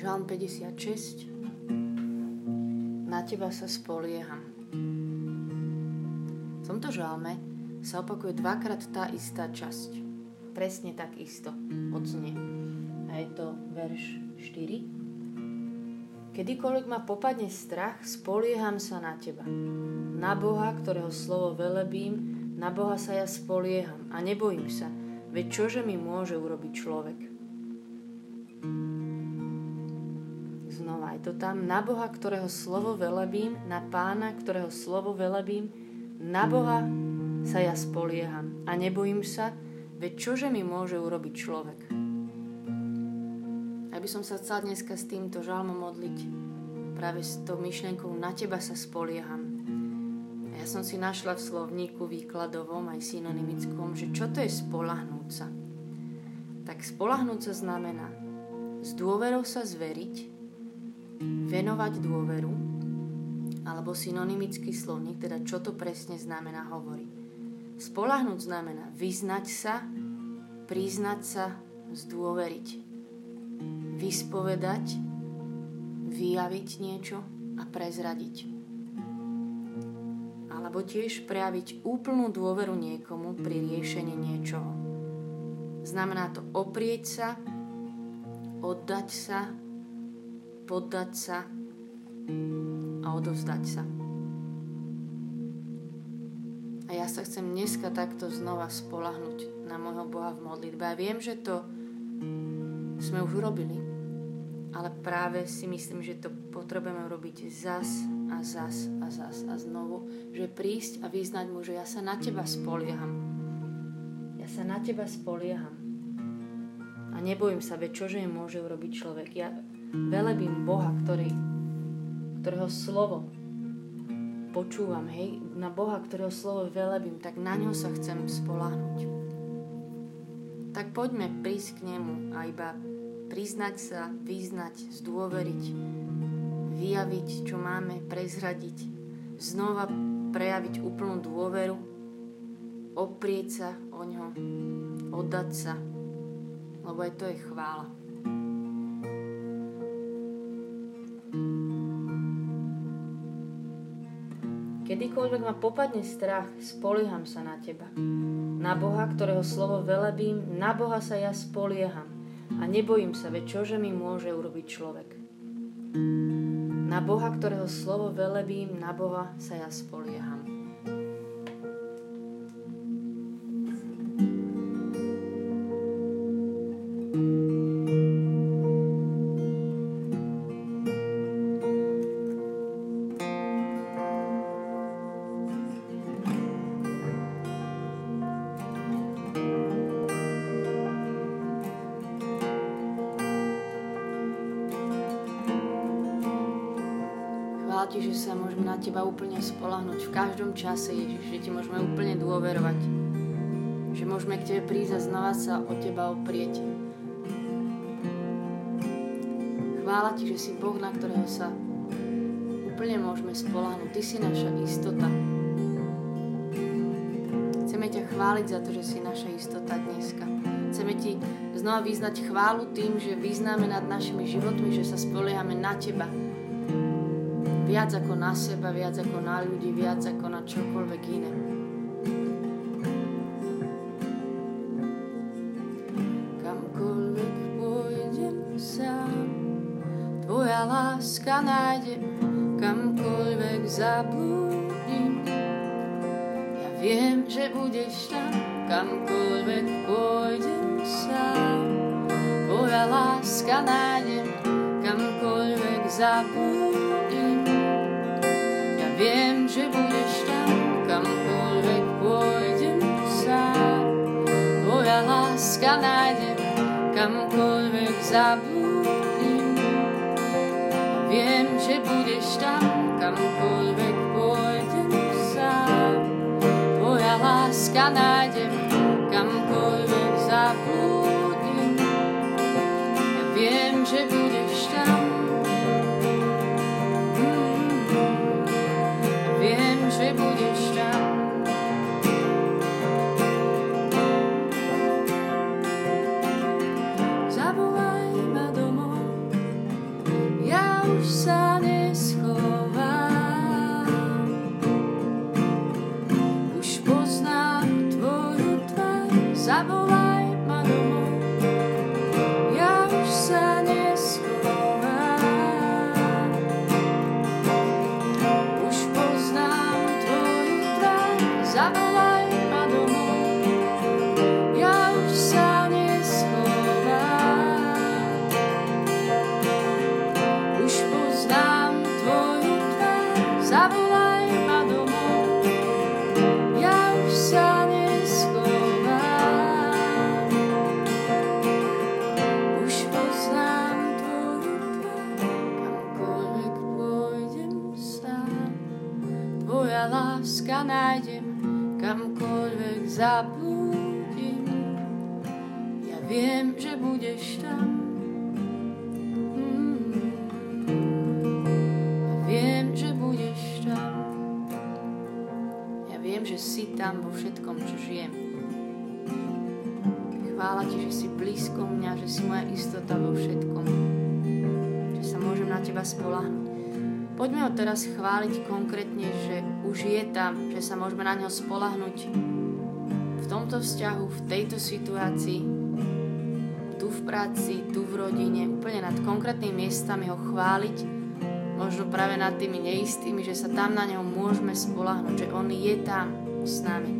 Žalm 56. Na teba sa spolieham. V tomto žalme sa opakuje dvakrát tá istá časť. Presne tak isto odznie. A je to verš 4. Kedykoľvek ma popadne strach, spolieham sa na teba. Na Boha, ktorého slovo velebím, na Boha sa ja spolieham a nebojím sa, veď čože mi môže urobiť človek. Je to tam na Boha, ktorého slovo velebím, na pána, ktorého slovo velebím, na Boha sa ja spolieham a nebojím sa, veď čože mi môže urobiť človek. Ja by som sa chcela dneska s týmto žalmom modliť práve s tou myšlienkou na teba sa spolieham. Ja som si našla v slovníku výkladovom aj synonymickom, že čo to je spolahnúť sa. Tak spolahnúť sa znamená s dôverou sa zveriť, venovať dôveru, alebo synonymický slovník, teda čo to presne znamená, hovorí. Spolahnuť znamená vyznať sa, priznať sa, zdôveriť. Vyspovedať, vyjaviť niečo a prezradiť. Alebo tiež prejaviť úplnú dôveru niekomu pri riešení niečoho. Znamená to oprieť sa, oddať sa, poddať sa a odovzdať sa. A ja sa chcem dneska takto znova spolahnuť na môjho Boha v modlitbe. A viem, že to sme už urobili, ale práve si myslím, že to potrebujeme robiť zas a zas a zas a znovu, že prísť a vyznať mu, že ja sa na teba spolieham. Ja sa na teba spolieham. A nebojím sa, veď čože im môže urobiť človek. Ja velebím Boha, ktorý, ktorého slovo počúvam, hej, na Boha, ktorého slovo velebím, tak na ňo sa chcem spolahnuť. Tak poďme prísť k nemu a iba priznať sa, vyznať, zdôveriť, vyjaviť, čo máme, prezradiť, znova prejaviť úplnú dôveru, oprieť sa o ňo, oddať sa, lebo aj to je chvála. Kedykoľvek ma popadne strach, spolieham sa na teba. Na Boha, ktorého slovo velebím, na Boha sa ja spolieham a nebojím sa, veď čože mi môže urobiť človek. Na Boha, ktorého slovo velebím, na Boha sa ja spolieham. Teba úplne spolahnuť v každom čase, Ježiš, že ti môžeme úplne dôverovať. Že môžeme k tebe prísť a znova sa o teba oprieť. Chvála ti, že si Boh, na ktorého sa úplne môžeme spolahnuť. Ty si naša istota. Chceme ťa chváliť za to, že si naša istota dneska. Chceme ti znova vyznať chválu tým, že vyznáme nad našimi životmi, že sa spoliehame na teba, Viac ako na seba, viac ako na ľudí, viac ako na čokoľvek iné. Kamkoľvek pôjdem sám, Tvoja láska nájdem, kamkoľvek zablúdim. Ja viem, že budeš tam, kamkoľvek pôjdem sám. Tvoja láska nájdem, kamkoľvek zablúdim. Že budeš tam, kamkoľvek pôjdem sám. Tvoja láska nájdem, kamkoľvek zablúdim. Viem, že budeš tam, kamkoľvek pôjdem sám. Tvoja láska nájdem, kamkoľvek zablúdim. Ja viem, že budeš Chvála Ti, že si blízko mňa, že si moja istota vo všetkom. Že sa môžem na Teba spolahnuť. Poďme ho teraz chváliť konkrétne, že už je tam, že sa môžeme na ňo spolahnuť v tomto vzťahu, v tejto situácii, tu v práci, tu v rodine, úplne nad konkrétnymi miestami ho chváliť, možno práve nad tými neistými, že sa tam na neho môžeme spolahnuť, že on je tam s nami.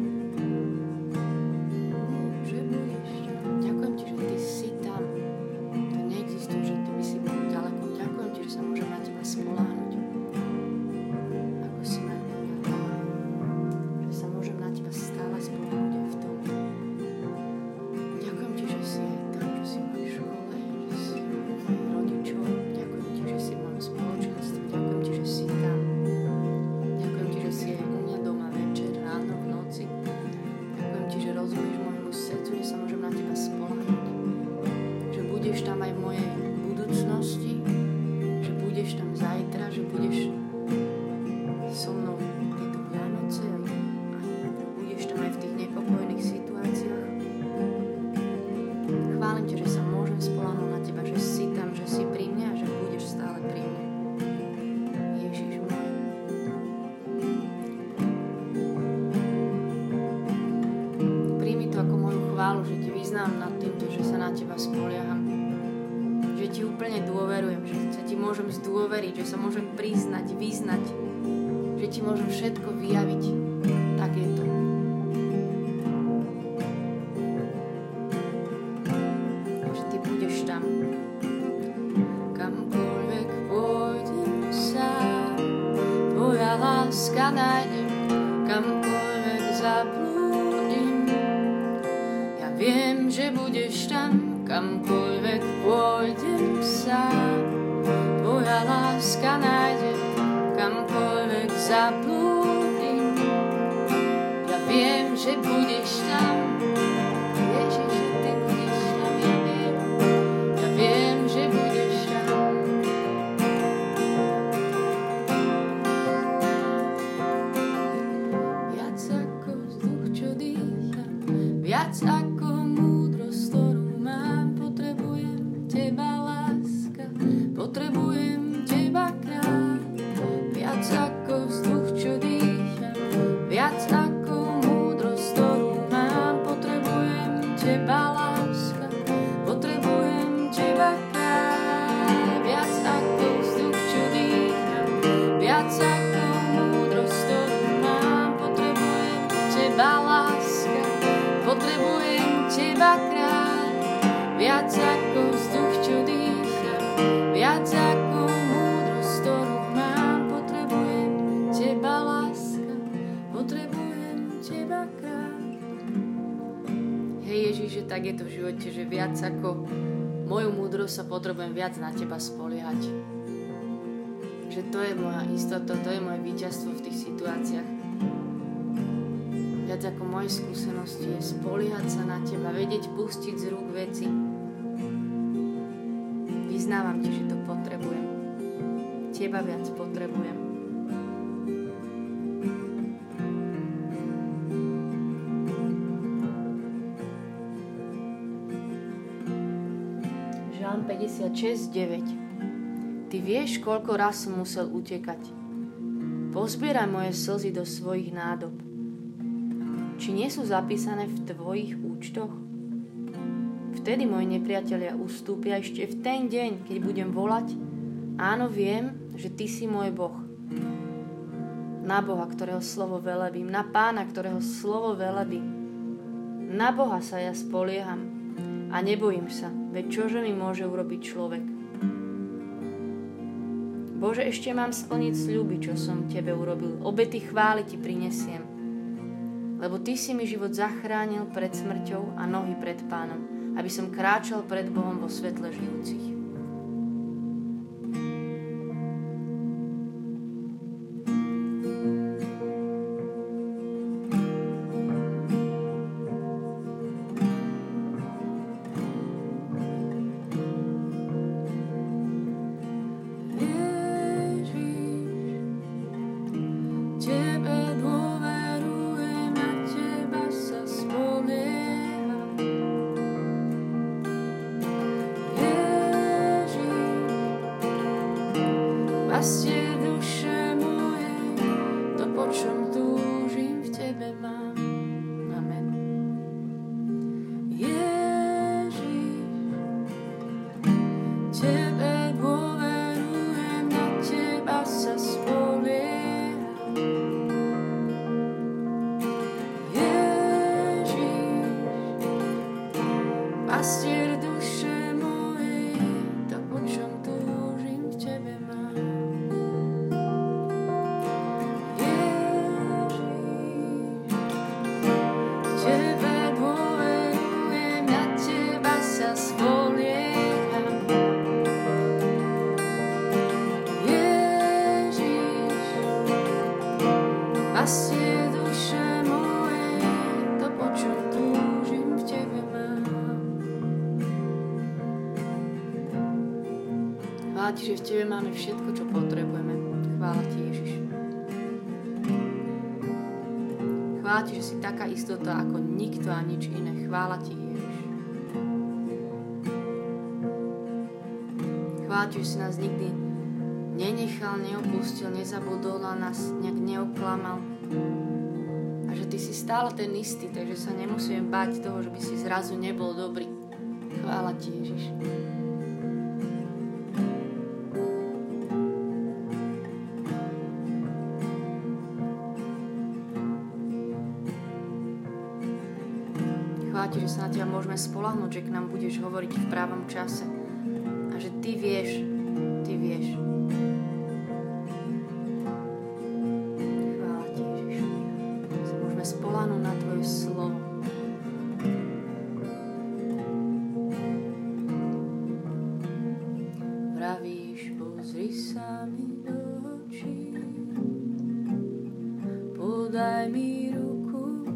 chválu, že ti vyznám nad týmto, že sa na teba spolieham. Že ti úplne dôverujem, že sa ti môžem zdôveriť, že sa môžem priznať, vyznať, že ti môžem všetko vyjaviť. že budeš tam. tak je to v živote, že viac ako moju múdrosť sa potrebujem viac na teba spoliehať. Že to je moja istota, to je moje víťazstvo v tých situáciách. Viac ako moje skúsenosti je spoliehať sa na teba, vedieť pustiť z rúk veci. Vyznávam ti, že to potrebujem. Teba viac potrebujem. 96.9 Ty vieš, koľko raz som musel utekať. Pozbieraj moje slzy do svojich nádob. Či nie sú zapísané v tvojich účtoch? Vtedy moji nepriatelia ustúpia ešte v ten deň, keď budem volať. Áno, viem, že ty si môj Boh. Na Boha, ktorého slovo velebím, na pána, ktorého slovo velebím. Na Boha sa ja spolieham a nebojím sa, veď čože mi môže urobiť človek. Bože, ešte mám splniť sľuby, čo som Tebe urobil. Obety chvály Ti prinesiem. Lebo Ty si mi život zachránil pred smrťou a nohy pred pánom, aby som kráčal pred Bohom vo svetle žijúcich. Tebe máme všetko, čo potrebujeme. Chvála Ti, Ježiš. Chvála Ti, že si taká istota ako nikto a nič iné. Chvála Ti, Ježiš. Chvála Ti, že si nás nikdy nenechal, neopustil, nezabudol na nás, nejak neoklamal. A že Ty si stále ten istý, takže sa nemusíme báť toho, že by si zrazu nebol dobrý. Chvála Ti, Ježiš. Sa na Teba môžeme spolahnuť, že k nám budeš hovoriť v právom čase a že Ty vieš, Ty vieš. Chvála Ti, Ježiš. Sa môžeme spolahnuť na Tvoje slovo. Vravíš, pozri sa mi do očí, podaj mi ruku,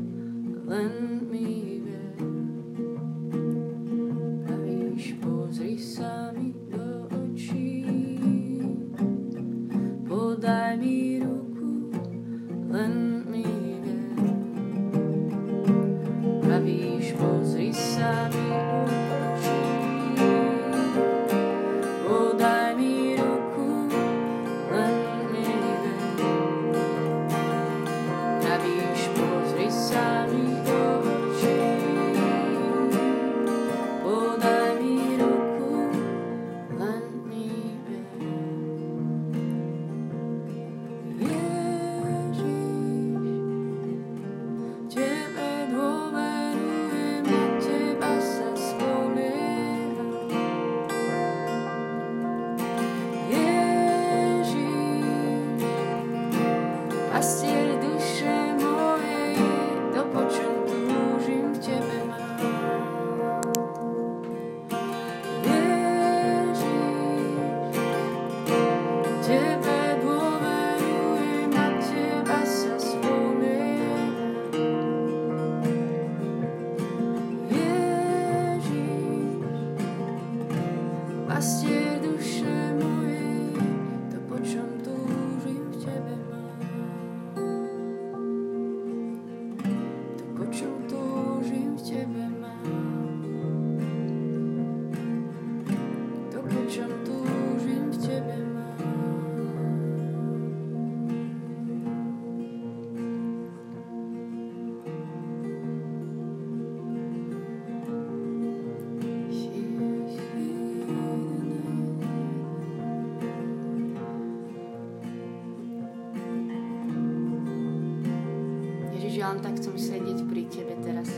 len chcem sedieť pri Tebe teraz.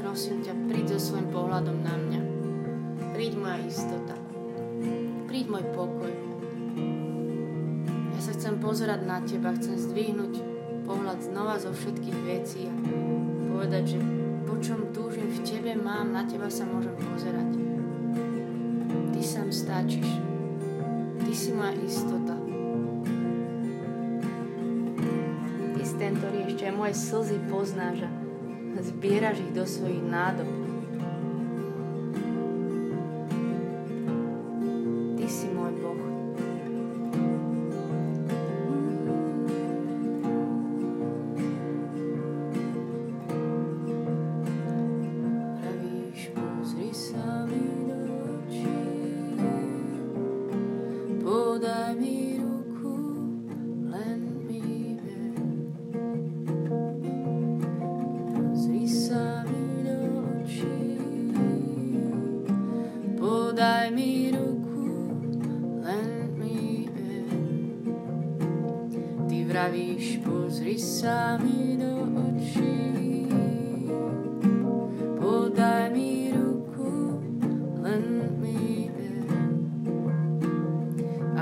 Prosím ťa, príď so svojím pohľadom na mňa. Príď moja istota. Príď môj pokoj. Ja sa chcem pozerať na Teba, chcem zdvihnúť pohľad znova zo všetkých vecí a povedať, že po čom túžim v Tebe mám, na Teba sa môžem pozerať. Ty sám stačíš. Ty si moja istota. Ešte aj moje slzy poznáš a zbieraš ich do svojich nádob.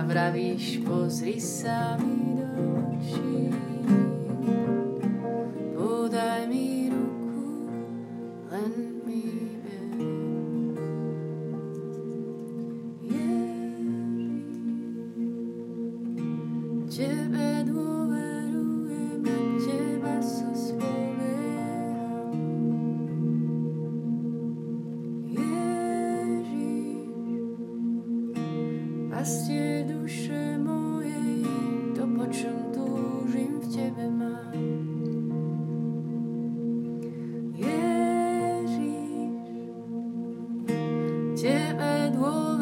vravíš, pozri sa mi do očí. and.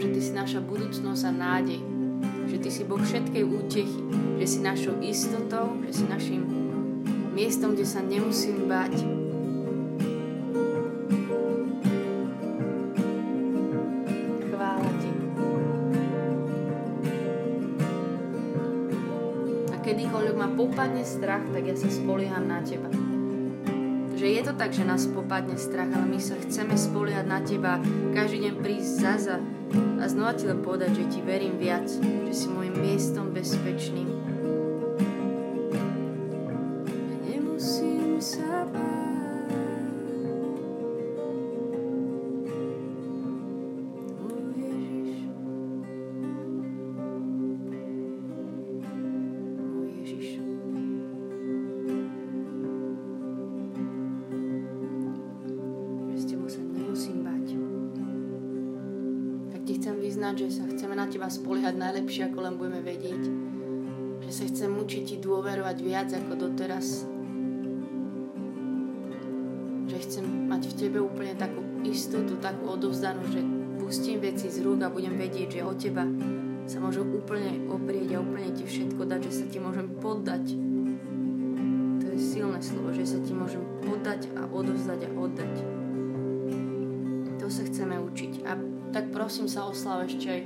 Si naša budúcnosť a nádej, že Ty si Boh všetkej útechy, že si našou istotou, že si našim miestom, kde sa nemusím báť. Kedykoľvek ma popadne strach, tak ja sa spolieham na Teba. Že je to tak, že nás popadne strach, ale my sa chceme spoliehať na teba, každý deň prísť zaza a znova ti len povedať, že ti verím viac, že si môjim miestom bezpečným, že sa chceme na Teba spoliehať najlepšie, ako len budeme vedieť. Že sa chcem učiť Ti dôverovať viac ako doteraz. Že chcem mať v Tebe úplne takú istotu, takú odovzdanú, že pustím veci z rúk a budem vedieť, že od Teba sa môžem úplne oprieť a úplne Ti všetko dať, že sa Ti môžem poddať. To je silné slovo, že sa Ti môžem poddať a odovzdať a oddať. To sa chceme učiť. A tak prosím sa oslav ešte aj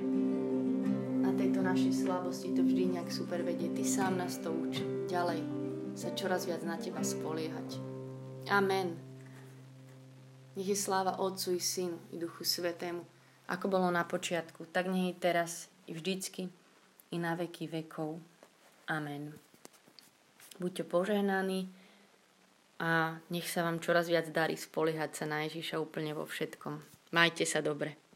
na tejto našej slabosti to vždy nejak super vedie. Ty sám nás to uč. Ďalej sa čoraz viac na teba spoliehať. Amen. Nech je sláva Otcu i Synu i Duchu Svetému, ako bolo na počiatku, tak nech je teraz i vždycky i na veky vekov. Amen. Buďte požehnaní a nech sa vám čoraz viac darí spoliehať sa na Ježiša úplne vo všetkom. Majte sa dobre.